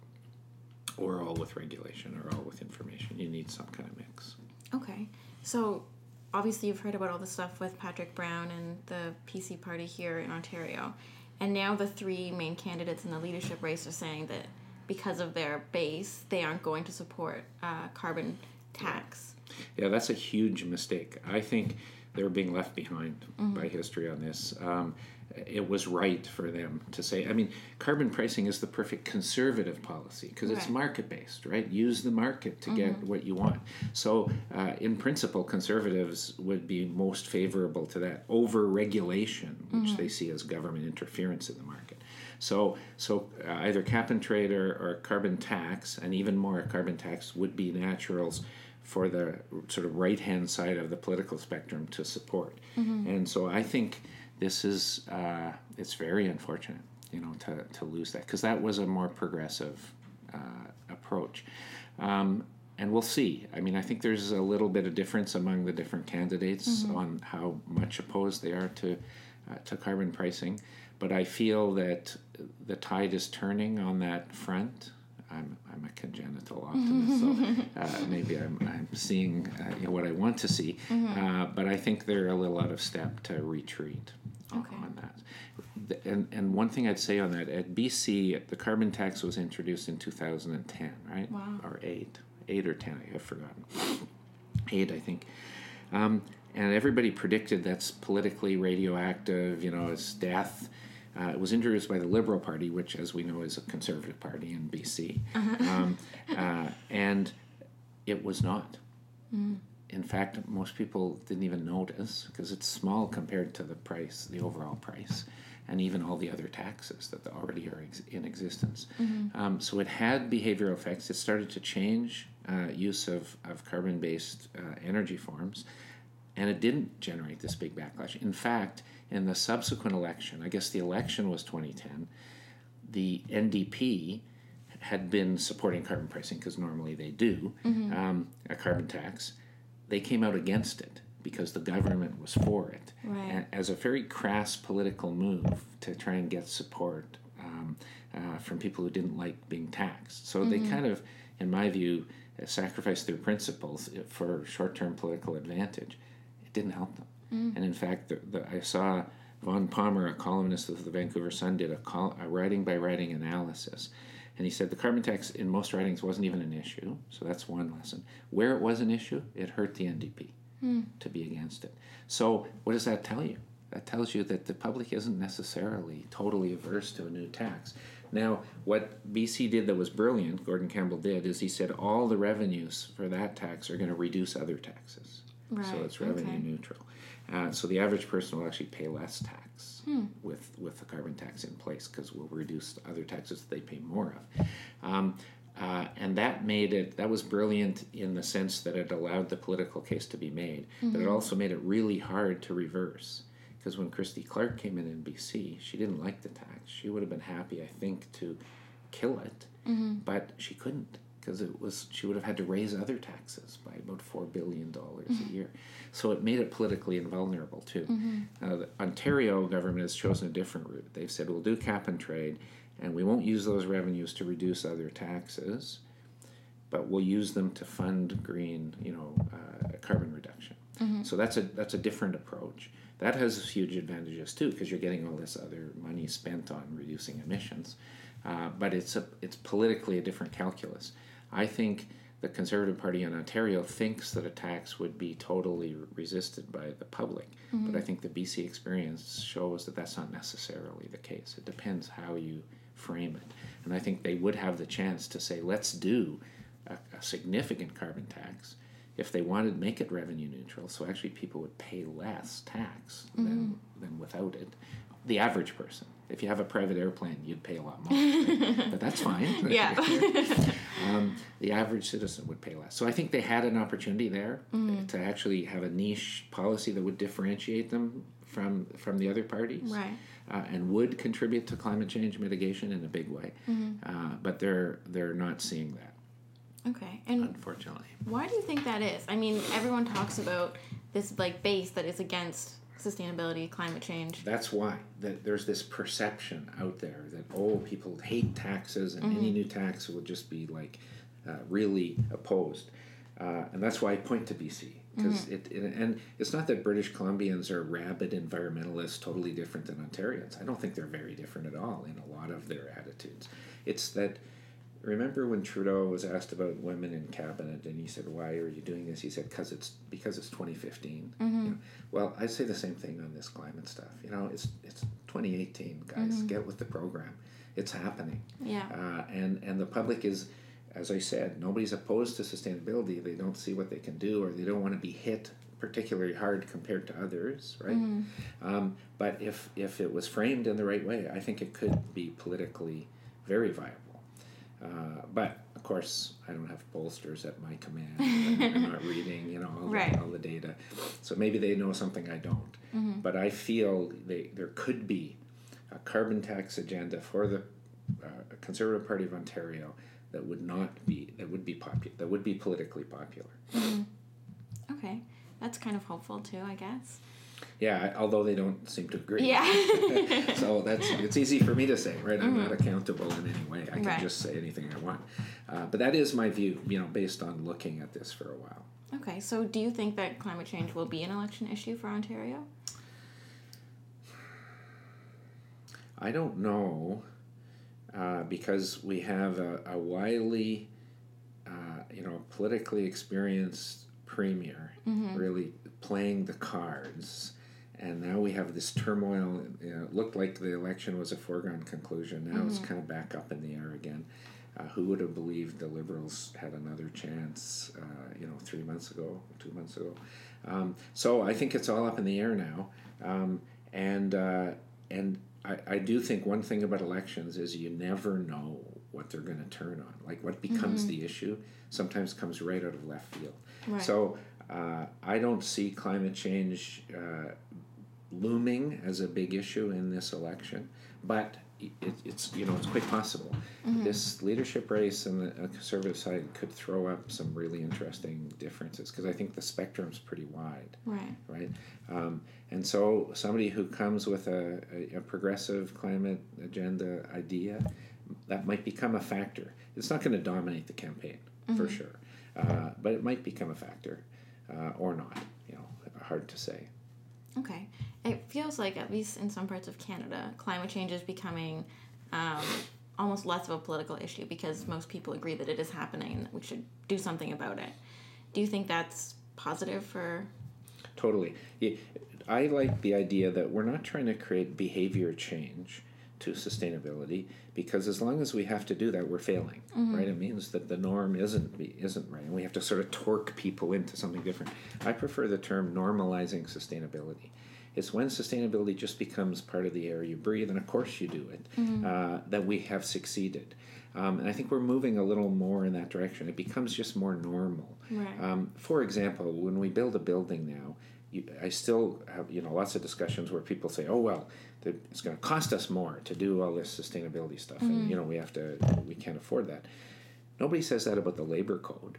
or all with regulation, or all with information. You need some kind of mix. Okay. So obviously you've heard about all the stuff with Patrick Brown and the PC party here in Ontario. And now the three main candidates in the leadership race are saying that because of their base, they aren't going to support uh, carbon tax. Yeah, that's a huge mistake. I think they're being left behind by history on this. Um, it was right for them to say. I mean, carbon pricing is the perfect conservative policy because it's market based, right? Use the market to get what you want. So, uh, in principle, conservatives would be most favorable to that over regulation, which they see as government interference in the market. So, so uh, either cap and trade or, or carbon tax, and even more, carbon tax would be naturals for the sort of right hand side of the political spectrum to support. And so I think this is uh, it's very unfortunate, you know, to, to lose that because that was a more progressive uh, approach. Um, and we'll see. I mean, I think there's a little bit of difference among the different candidates on how much opposed they are to uh, to carbon pricing, but I feel that the tide is turning on that front. I'm, I'm a congenital optimist, so uh, maybe I'm, I'm seeing uh, you know, what I want to see, uh, but I think they're a little out of step to retreat on- Okay. on that. And, and one thing I'd say on that, at BC, the carbon tax was introduced in 2010, right? Wow. Or 8, 8 or 10, I have forgotten. 8, I think. Um, and everybody predicted that's politically radioactive, you know, it's death. Uh, it was introduced by the Liberal Party, which, as we know, is a conservative party in BC. Um, uh, and it was not. in fact, most people didn't even notice because it's small compared to the price, the overall price, and even all the other taxes that already are ex- in existence. Um, so it had behavioral effects. It started to change uh, use of, of carbon based uh, energy forms, and it didn't generate this big backlash. In fact, in the subsequent election, I guess the election was 2010, the NDP had been supporting carbon pricing because normally they do um, a carbon tax. They came out against it because the government was for it, Right. as a very crass political move to try and get support um, uh, from people who didn't like being taxed. So they kind of, in my view, uh, sacrificed their principles for short-term political advantage. It didn't help them. Mm. And in fact, the, the, I saw Vaughn Palmer, a columnist of the Vancouver Sun, did a, col- a writing by writing analysis. And he said the carbon tax in most writings wasn't even an issue. So that's one lesson. Where it was an issue, it hurt the NDP mm. to be against it. So what does that tell you? That tells you that the public isn't necessarily totally averse to a new tax. Now, what BC did that was brilliant, Gordon Campbell did, is he said all the revenues for that tax are going to reduce other taxes. So it's revenue okay. neutral. Uh, so the average person will actually pay less tax with, with the carbon tax in place because we'll reduce other taxes that they pay more of. Um, uh, and that made it, that was brilliant in the sense that it allowed the political case to be made, but it also made it really hard to reverse. Because when Christy Clark came in in BC, she didn't like the tax. She would have been happy, I think, to kill it, but she couldn't because it was she would have had to raise other taxes by about four billion dollars a year. So it made it politically invulnerable too. Uh, the Ontario government has chosen a different route. They've said we'll do cap and trade, and we won't use those revenues to reduce other taxes, but we'll use them to fund green, you know, uh, carbon reduction. So that's a that's a different approach. That has huge advantages too because you're getting all this other money spent on reducing emissions, uh, but it's a it's politically a different calculus. I think the Conservative Party in Ontario thinks that a tax would be totally resisted by the public, mm-hmm. but I think the BC experience shows that that's not necessarily the case. It depends how you frame it, and I think they would have the chance to say, let's do a, a significant carbon tax if they wanted to make it revenue neutral, so actually people would pay less tax than, mm-hmm. than without it. The average person. If you have a private airplane, you'd pay a lot more. right? but that's fine. Yeah. um, the average citizen would pay less. So I think they had an opportunity there to actually have a niche policy that would differentiate them from from the other parties Right. uh, and would contribute to climate change mitigation in a big way. Uh, but they're they're not seeing that, Okay. And unfortunately. why do you think that is? I mean, everyone talks about this like base that is against sustainability, climate change. That's why that there's this perception out there that oh people hate taxes and any new tax will just be like uh, really opposed, uh, and that's why I point to BC because it, it and it's not that British Columbians are rabid environmentalists, totally different than Ontarians. I don't think they're very different at all in a lot of their attitudes. It's that remember when Trudeau was asked about women in cabinet and he said why are you doing this? He said because it's because it's 2015 you know, well I say the same thing on this climate stuff. You know it's it's 2018 guys. Get with the program. It's happening. Yeah. uh, and and the public is as I said nobody's opposed to sustainability. They don't see what they can do or they don't want to be hit particularly hard compared to others right? Um, but if if it was framed in the right way I think it could be politically very viable uh, but of course, I don't have pollsters at my command. I'm not reading, you know, all, Right. the, all the data. So maybe they know something I don't. But I feel they, there could be a carbon tax agenda for the uh, Conservative Party of Ontario that would not be that would be popular that would be politically popular. Okay. That's kind of hopeful too, I guess. Yeah, although they don't seem to agree. Yeah. so that's it's easy for me to say, right? I'm not accountable in any way. I can Right. just say anything I want. Uh, but that is my view, you know, based on looking at this for a while. okay. So, do you think that climate change will be an election issue for Ontario? I don't know uh, because we have a, a widely, uh, you know, politically experienced premier really playing the cards. And now we have this turmoil. You know, it looked like the election was a foregone conclusion. Now it's kind of back up in the air again. Uh, who would have believed the Liberals had another chance, uh, you know, three months ago, two months ago? Um, so I think it's all up in the air now. Um, and uh, and I, I do think one thing about elections is you never know what they're going to turn on. Like what becomes the issue sometimes comes right out of left field. Right. So uh, I don't see climate change uh, looming as a big issue in this election, but it, it's you know it's quite possible. This leadership race on the uh, conservative side could throw up some really interesting differences because I think the spectrum's pretty wide Right. right? Um, and so somebody who comes with a, a, a progressive climate agenda idea, that might become a factor. It's not going to dominate the campaign for sure, uh, but it might become a factor uh, or not. You know, hard to say. Okay. It feels like, at least in some parts of Canada, climate change is becoming um, almost less of a political issue because most people agree that it is happening and that we should do something about it. Do you think that's positive for. Totally. Yeah, I like the idea that we're not trying to create behavior change to sustainability because as long as we have to do that, we're failing, right? It means that the norm isn't isn't right, and we have to sort of torque people into something different. I prefer the term normalizing sustainability. It's when sustainability just becomes part of the air you breathe, and of course you do it, uh, that we have succeeded. Um, and I think we're moving a little more in that direction. It becomes just more normal. Right. Um, for example, when we build a building now, you, I still have you know lots of discussions where people say, "Oh well, the, it's going to cost us more to do all this sustainability stuff, and you know we have to we can't afford that." Nobody says that about the labor code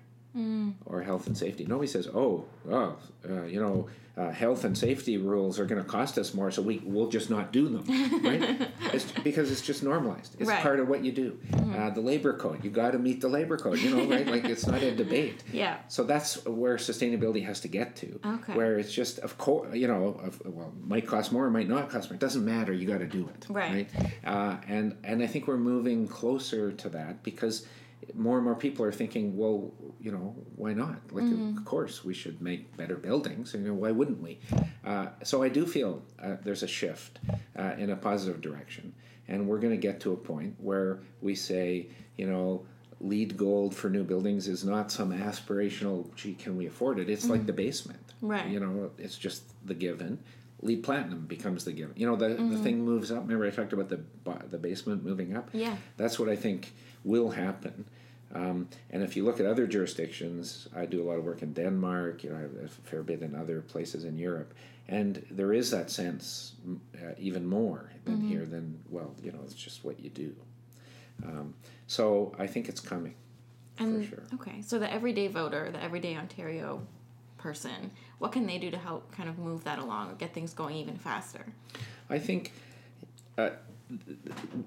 or health and safety. Nobody says, "Oh, oh, uh, you know, uh, health and safety rules are going to cost us more, so we we'll just not do them." right? It's because it's just normalized. It's Right. part of what you do. Uh, the labor code, you got to meet the labor code. You know, right? Like it's not a debate. Yeah. So that's where sustainability has to get to. Okay. Where it's just, of course, you know, of, well, might cost more, might not cost more. It doesn't matter. You got to do it. Right. Uh, and and I think we're moving closer to that because more and more people are thinking, well, you know, why not? Like, of course, we should make better buildings. And you know, why wouldn't we? Uh, so I do feel uh, there's a shift uh, in a positive direction, and we're going to get to a point where we say, you know. LEED gold for new buildings is not some aspirational. Gee, can we afford it? It's like the basement, Right. You know, it's just the given. LEED platinum becomes the given. You know, the, the thing moves up. Remember, I talked about the the basement moving up. Yeah. That's what I think will happen. Um, and if you look at other jurisdictions, I do a lot of work in Denmark. You know, I have a fair bit in other places in Europe, and there is that sense, uh, even more than here. Than well, you know, it's just what you do. Um, so I think it's coming. And, sure. Okay. So the everyday voter, the everyday Ontario person, what can they do to help kind of move that along or get things going even faster? I think, uh,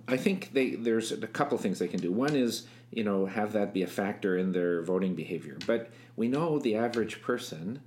I think they there's a couple things they can do. One is you know have that be a factor in their voting behavior. But we know the average person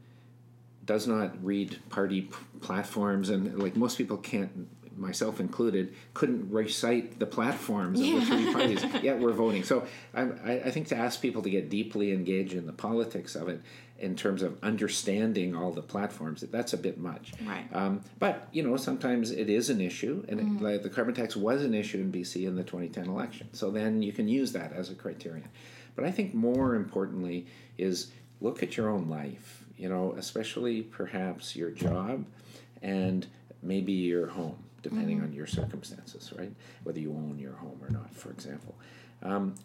does not read party p- platforms, and like most people can't, myself included, couldn't recite the platforms of the three parties. Yet we're voting. So I, I I think to ask people to get deeply engaged in the politics of it. In terms of understanding all the platforms, that's a bit much. Right. Um, but you know, sometimes it is an issue, and Mm-hmm. it, like the carbon tax was an issue in BC in the 2010 election. So then you can use that as a criterion. But I think more importantly is look at your own life. You know, especially perhaps your job, and maybe your home, depending on your circumstances, right? Whether you own your home or not, for example. Um,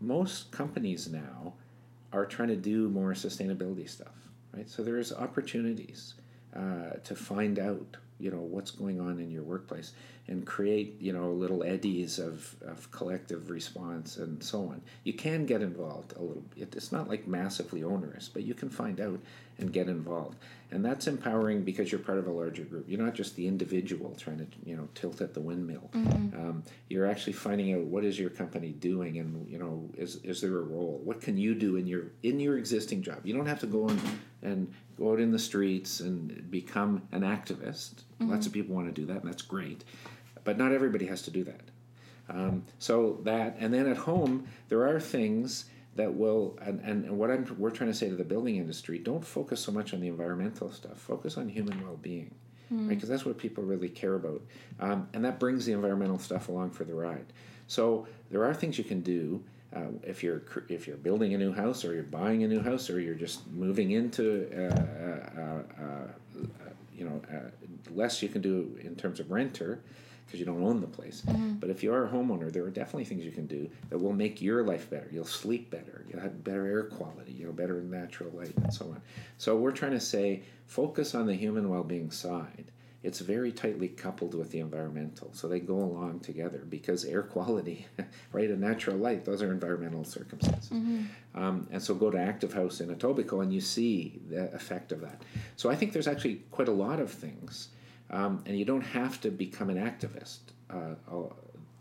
most companies now are trying to do more sustainability stuff, right? So there's opportunities uh, to find out, you know, what's going on in your workplace and create, you know, little eddies of, of collective response and so on. You can get involved a little. It, it's not like massively onerous, but you can find out and get involved, and that's empowering because you're part of a larger group. You're not just the individual trying to, you know, tilt at the windmill. Um, you're actually finding out what is your company doing, and you know, is is there a role? What can you do in your in your existing job? You don't have to go and and go out in the streets and become an activist. Lots of people want to do that, and that's great, but not everybody has to do that. Um, so that, and then at home, there are things that will, and, and what I'm, we're trying to say to the building industry, don't focus so much on the environmental stuff. Focus on human well-being, right? Because that's what people really care about, um, and that brings the environmental stuff along for the ride. So there are things you can do. uh, if you're if you're building a new house or you're buying a new house or you're just moving into uh, uh, uh, uh, you know uh, less you can do in terms of renter because you don't own the place. But if you are a homeowner, there are definitely things you can do that will make your life better. You'll sleep better. You'll have better air quality. You'll have better natural light and so on. So we're trying to say focus on the human well-being side. It's very tightly coupled with the environmental, so they go along together because air quality, right, and natural light, those are environmental circumstances. Um, and so go to Active House in Etobicoke and you see the effect of that. So I think there's actually quite a lot of things, um, and you don't have to become an activist, uh,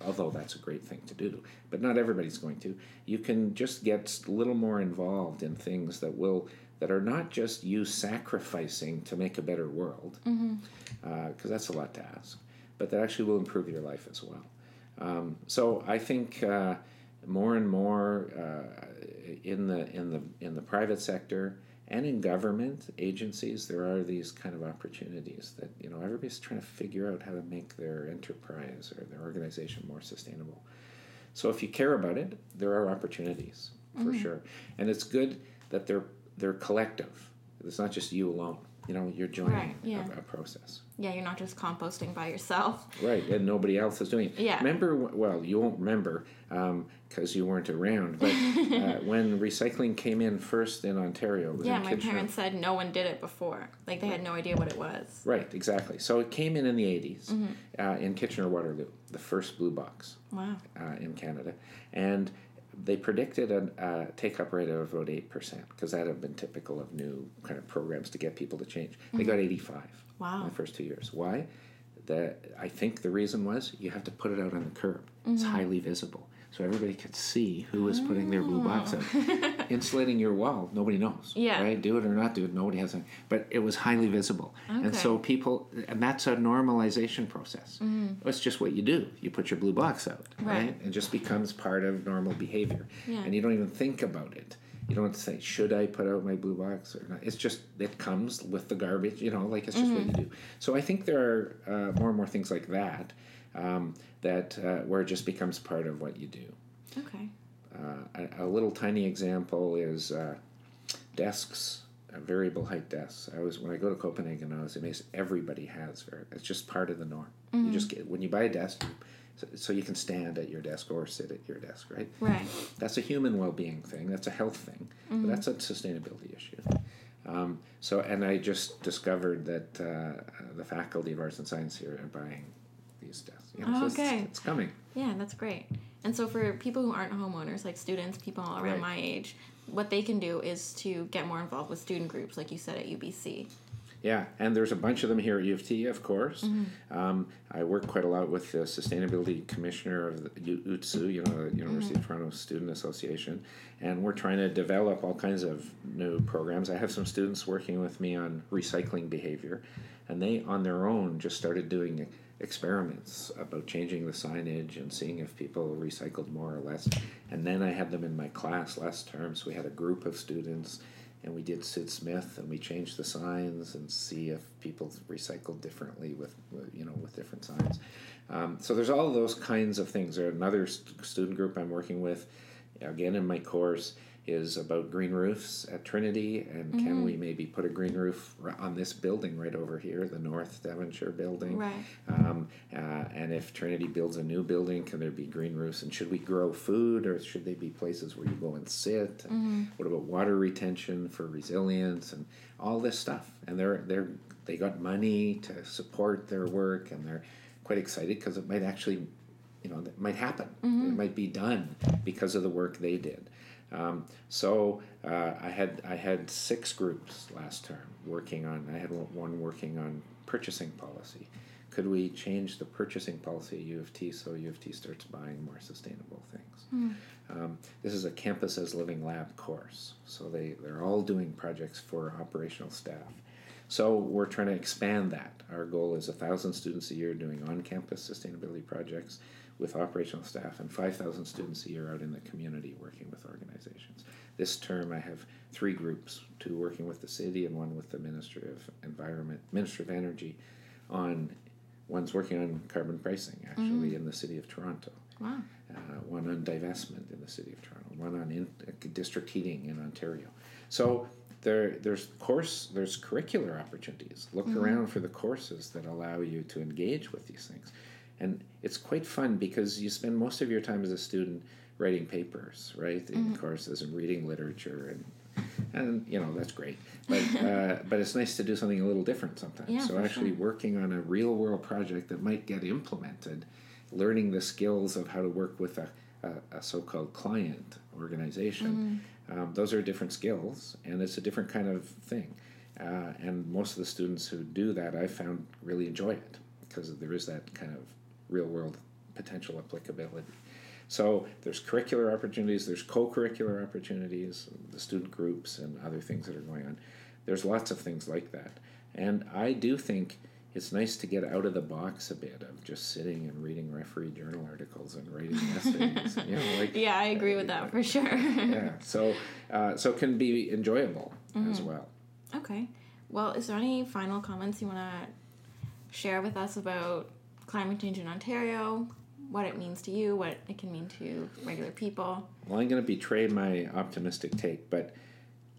although that's a great thing to do. But not everybody's going to. You can just get a little more involved in things that will that are not just you sacrificing to make a better world, because that's a lot to ask, but that actually will improve your life as well. Um, so I think uh, more and more uh, in the in the in the private sector and in government agencies, there are these kind of opportunities that you know everybody's trying to figure out how to make their enterprise or their organization more sustainable. So if you care about it, there are opportunities for mm-hmm. sure, and it's good that they're they're collective. It's not just you alone. You know, you're joining Right, yeah. a, a process. Yeah, you're not just composting by yourself. Right, and nobody else is doing it. Yeah. Remember, well, you won't remember because you weren't around, but uh, when recycling came in first in Ontario, Yeah, in my Kitchener. parents said no one did it before. Like they had no idea what it was. Right, exactly. So it came in in the 80s Mm-hmm. uh, in Kitchener Waterloo, the first blue box Wow. uh, in Canada. And they predicted a uh, take up rate of about 8%, because that had been typical of new kind of programs to get people to change. They got 85 Mm-hmm. Wow. in the first two years. Why? The, I think the reason was you have to put it out on the curb. It's Mm-hmm. highly visible. So everybody could see who was putting their blue box out. Insulating your wall, nobody knows. Oh. Yeah. Right? Do it or not do it, nobody has a. But it was highly visible. And so people, and that's a normalization process. It's just what you do. You put your blue box out, right? Mm-hmm. Right. It just becomes part of normal behavior. Yeah. And you don't even think about it. You don't say, should I put out my blue box or not? It's just, it comes with the garbage, you know, like it's just Mm-hmm. what you do. So I think there are uh, more and more things like that, um, that uh, where it just becomes part of what you do. Okay. Uh, a, a little tiny example is uh, desks, uh, variable height desks. I was when I go to Copenhagen, I was amazed. Everybody has very. It's just part of the norm. You just get when you buy a desk, you, so, so you can stand at your desk or sit at your desk, right? Right. That's a human well-being thing. That's a health thing. But that's a sustainability issue. Um, so, and I just discovered that uh, the Faculty of Arts and Science here are buying these desks. You know, so it's- Okay. it's coming. Yeah, that's great. And so for people who aren't homeowners, like students, people around Right. my age, what they can do is to get more involved with student groups, like you said at UBC. Yeah, and there's a bunch of them here at U of T, of course. Mm-hmm. Um, I work quite a lot with the sustainability commissioner of the U- UTSU, you know, the University Mm-hmm. of Toronto Student Association, and we're trying to develop all kinds of new programs. I have some students working with me on recycling behavior, and they, on their own, just started doing experiments about changing the signage and seeing if people recycled more or less. And then I had them in my class last term, so we had a group of students and we did Sid Smith, and we changed the signs and see if people recycled differently with, you know with different signs. Um, so there's all those kinds of things. There's another st- student group I'm working with, again in my course, is about green roofs at Trinity, and can we maybe put a green roof on this building right over here, the North Devonshire building? Right. Um, uh, and if Trinity builds a new building, can there be green roofs? And should we grow food, or should they be places where you go and sit? And What about water retention for resilience and all this stuff? And they're they're they got money to support their work, and they're quite excited because it might actually, you know, that might happen. It might be done because of the work they did. Um, so uh, I had I had six groups last term working on. I had one- working on purchasing policy. Could we change the purchasing policy at U of T so U of T starts buying more sustainable things? Um, this is a campus as living lab course, so they they're all doing projects for operational staff. So we're trying to expand that. Our goal is a thousand students a year doing on-campus sustainability projects with operational staff, and five thousand students a year out in the community working with organizations. This term, I have three groups: two working with the city and one with the Ministry of Environment, Ministry of Energy, on one's working on carbon pricing actually in the city of Toronto. Wow. Uh, one on divestment in the city of Toronto. One on in, uh, district heating in Ontario. So there, there's course, there's curricular opportunities. Look around for the courses that allow you to engage with these things, and it's quite fun because you spend most of your time as a student writing papers, right, in courses and reading literature and and you know that's great. But uh, but it's nice to do something a little different sometimes. Yeah, so actually sure. working on a real world project that might get implemented learning the skills of how to work with a, a, a so-called client organization um, those are different skills and it's a different kind of thing. Uh, and most of the students who do that i found really enjoy it because there is that kind of real world potential applicability so there's curricular opportunities, there's co-curricular opportunities, the student groups and other things that are going on. There's lots of things like that. And I do think it's nice to get out of the box a bit of just sitting and reading referee journal articles and writing essays. you know, like Yeah, I agree with that for sure. yeah. So uh, so it can be enjoyable as well. Okay. Well, is there any final comments you want to share with us about climate change in Ontario? What it means to you, what it can mean to regular people? Well, I'm going to betray my optimistic take, but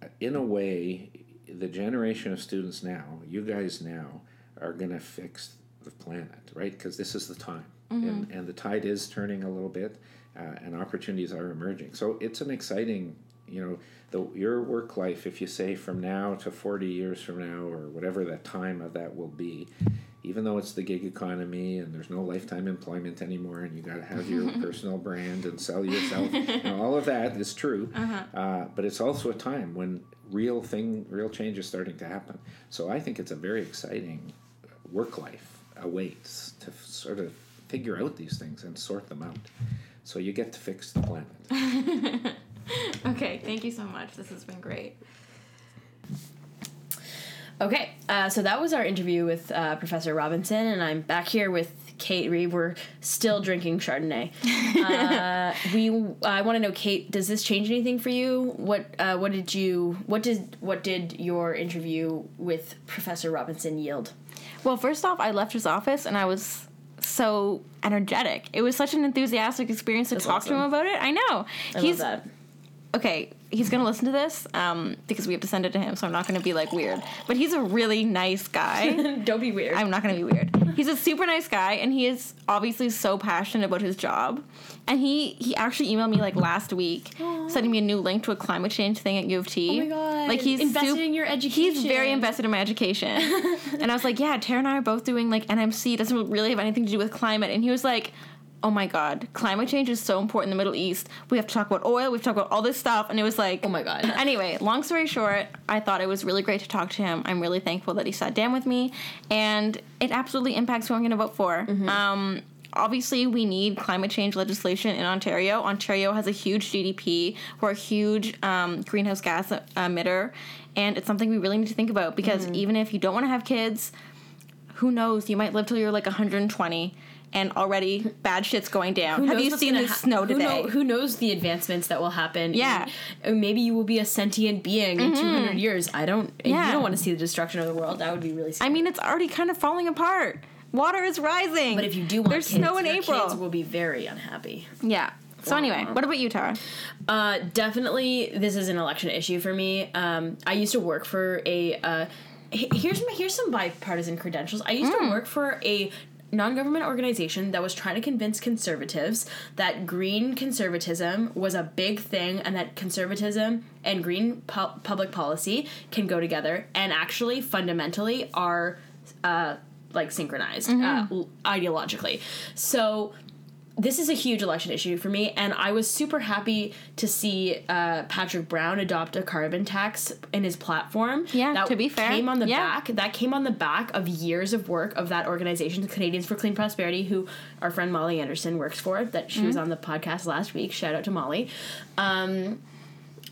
uh, in a way, the generation of students now, you guys now, are going to fix the planet, right? Because this is the time. And, and the tide is turning a little bit, uh, and opportunities are emerging. So it's an exciting, you know, the, your work life, if you say from now to 40 years from now, or whatever that time of that will be, even though it's the gig economy and there's no lifetime employment anymore and you got to have your personal brand and sell yourself you know, all of that is true. Uh, but it's also a time when real thing real change is starting to happen. So i think it's a very exciting work life awaits to f- sort of figure out these things and sort them out. So you get to fix the planet. Okay, thank you so much. This has been great. Okay, uh, so that was our interview with uh, Professor Robinson, and I'm back here with Kate Reeve. We're still drinking Chardonnay. uh, we, I want to know, Kate, does this change anything for you? What, uh, what did you, what did, what did your interview with Professor Robinson yield? Well, first off, I left his office and I was so energetic. It was such an enthusiastic experience to That's talk to him about it. I know. I He's love that. Okay, he's gonna listen to this um, because we have to send it to him, so I'm not gonna be like weird. But he's a really nice guy. Don't be weird. I'm not gonna be weird. He's a super nice guy, and he is obviously so passionate about his job. And he he actually emailed me like last week, sending me a new link to a climate change thing at U of T. Oh my God. Like he's Invested in your education. He's very invested in my education. and I was like, yeah, Tara and I are both doing like NMC. It doesn't really have anything to do with climate. And he was like. Oh my god, climate change is so important in the Middle East. We have to talk about oil, we have talked about all this stuff. And it was like, Oh my God. Anyway, long story short, I thought it was really great to talk to him. I'm really thankful that he sat down with me, and it absolutely impacts who I'm going to vote for. Um, obviously, we need climate change legislation in Ontario. Ontario has a huge GDP, we're a huge um, greenhouse gas emitter, and it's something we really need to think about because even if you don't want to have kids, who knows? You might live till you're like 120. And already bad shit's going down. Who Have you seen the ha- snow who today? know- who knows the advancements that will happen? Yeah. maybe you will be a sentient being in 200 years. I don't. Yeah. You don't want to see the destruction of the world. That would be really. Scary. I mean, it's already kind of falling apart. Water is rising. but if you do want there's kids, snow in April. kids will be very unhappy. yeah. So anyway, what about you, Tara? Uh, definitely, this is an election issue for me. Um, I used to work for a. Uh, here's my here's some bipartisan credentials. I used to work for a non-government organization that was trying to convince conservatives that green conservatism was a big thing and that conservatism and green pu- public policy can go together and actually fundamentally are uh, like synchronized uh, ideologically. So this is a huge election issue for me, and I was super happy to see uh, Patrick Brown adopt a carbon tax in his platform. Yeah, that to be fair, came on the yeah. back. That came on the back of years of work of that organization, Canadians for Clean Prosperity, who our friend Molly Anderson works for. That she Mm-hmm. was on the podcast last week. Shout out to Molly. Um,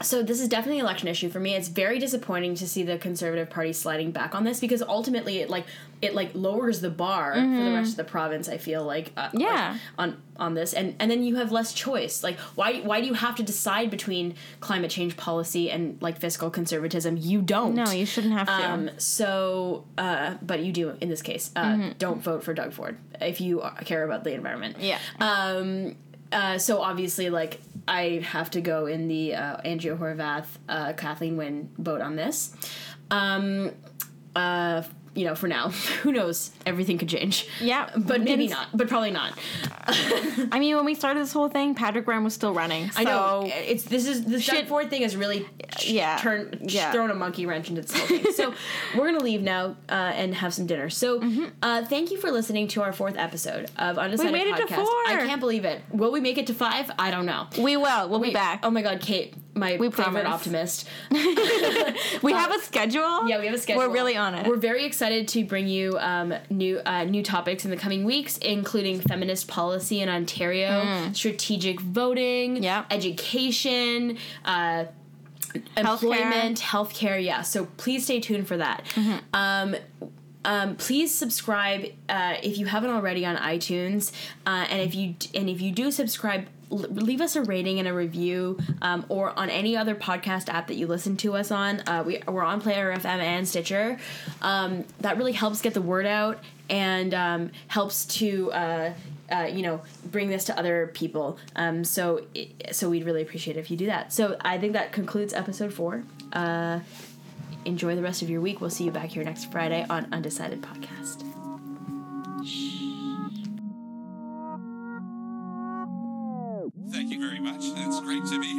so this is definitely an election issue for me. It's very disappointing to see the Conservative Party sliding back on this because ultimately it like it like lowers the bar for the rest of the province. I feel like uh, like, Yeah. on on this and and then you have less choice. Like why why do you have to decide between climate change policy and like fiscal conservatism? You don't. No, you shouldn't have to. Um, so, uh, but you do in this case. Uh, Don't vote for Doug Ford if you care about the environment. Yeah. Um, uh, so obviously, like I have to go in the uh, Andrea Horwath, uh, Kathleen Wynne boat on this. Um, uh, you know, for now, who knows? Everything could change. Yeah, but maybe not. But probably not. I mean, when we started this whole thing, Patrick Brown was still running. So I know it's this is the Doug Shit. Ford thing has really Yeah. turned Yeah. thrown a monkey wrench into this whole thing. so we're gonna leave now uh, and have some dinner. So uh, thank you for listening to our fourth episode of Undecided Mm-hmm. made it to Podcast. I can't believe it. Will we make it to five? I don't know. we will. We'll be back. Oh my God, Kate, my We favorite optimist. we have a schedule. Yeah, we have a schedule. We're really on it. We're very excited to bring you um, new uh, new topics in the coming weeks, including feminist policy in Ontario, strategic voting, Mm. Yep. education. Uh, employment, healthcare, yeah. So please stay tuned for that. Mm-hmm. Um, um, please subscribe uh, if you haven't already on iTunes, uh, and if you and if you do subscribe, leave us a rating and a review, um, or on any other podcast app that you listen to us on. Uh, we we're on Player FM and Stitcher. Um, that really helps get the word out and um, helps to. Uh, uh, you know, bring this to other people. Um, so, so we'd really appreciate it if you do that. So, I think that concludes episode four. Uh, enjoy the rest of your week. We'll see you back here next Friday on Undecided Podcast. To be